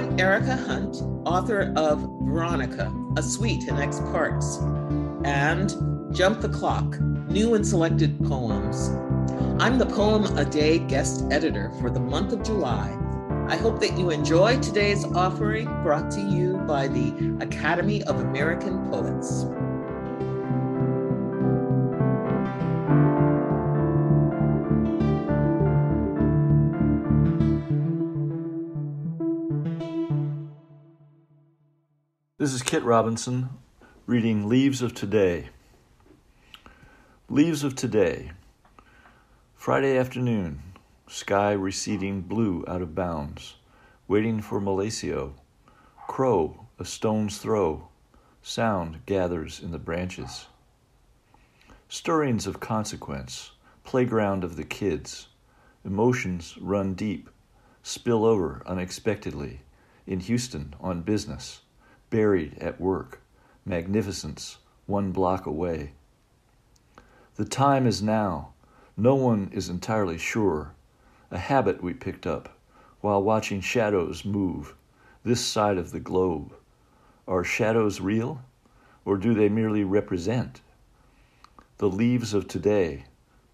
I'm Erica Hunt, author of Veronica, A Suite in X Parts, and Jump the Clock, New and Selected Poems. I'm the Poem a Day guest editor for the month of July. I hope that you enjoy today's offering brought to you by the Academy of American Poets. This is Kit Robinson reading Leaves of Today. Leaves of Today. Friday afternoon, sky receding blue out of bounds, waiting for Malasio. Crow, a stone's throw, sound gathers in the branches. Stirrings of consequence, playground of the kids. Emotions run deep, spill over unexpectedly, in Houston on business buried at work, magnificence one block away. The time is now. No one is entirely sure. A habit we picked up while watching shadows move this side of the globe. Are shadows real, or do they merely represent? The leaves of today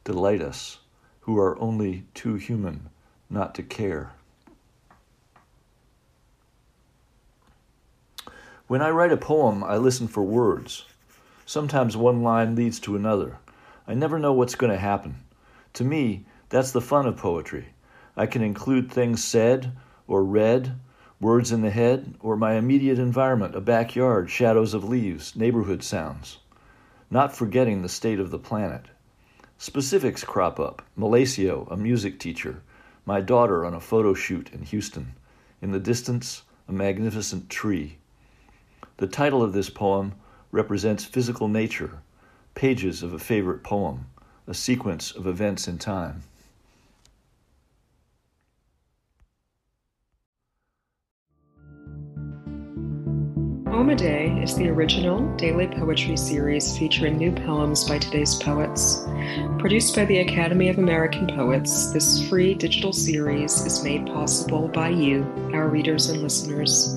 delight us, who are only too human not to care. When I write a poem, I listen for words. Sometimes one line leads to another. I never know what's going to happen. To me, that's the fun of poetry. I can include things said or read, words in the head, or my immediate environment, a backyard, shadows of leaves, neighborhood sounds. Not forgetting the state of the planet. Specifics crop up Malasio, a music teacher, my daughter on a photo shoot in Houston. In the distance, a magnificent tree. The title of this poem represents physical nature, pages of a favorite poem, a sequence of events in time. Poem a Day is the original daily poetry series featuring new poems by today's poets. Produced by the Academy of American Poets, this free digital series is made possible by you, our readers and listeners.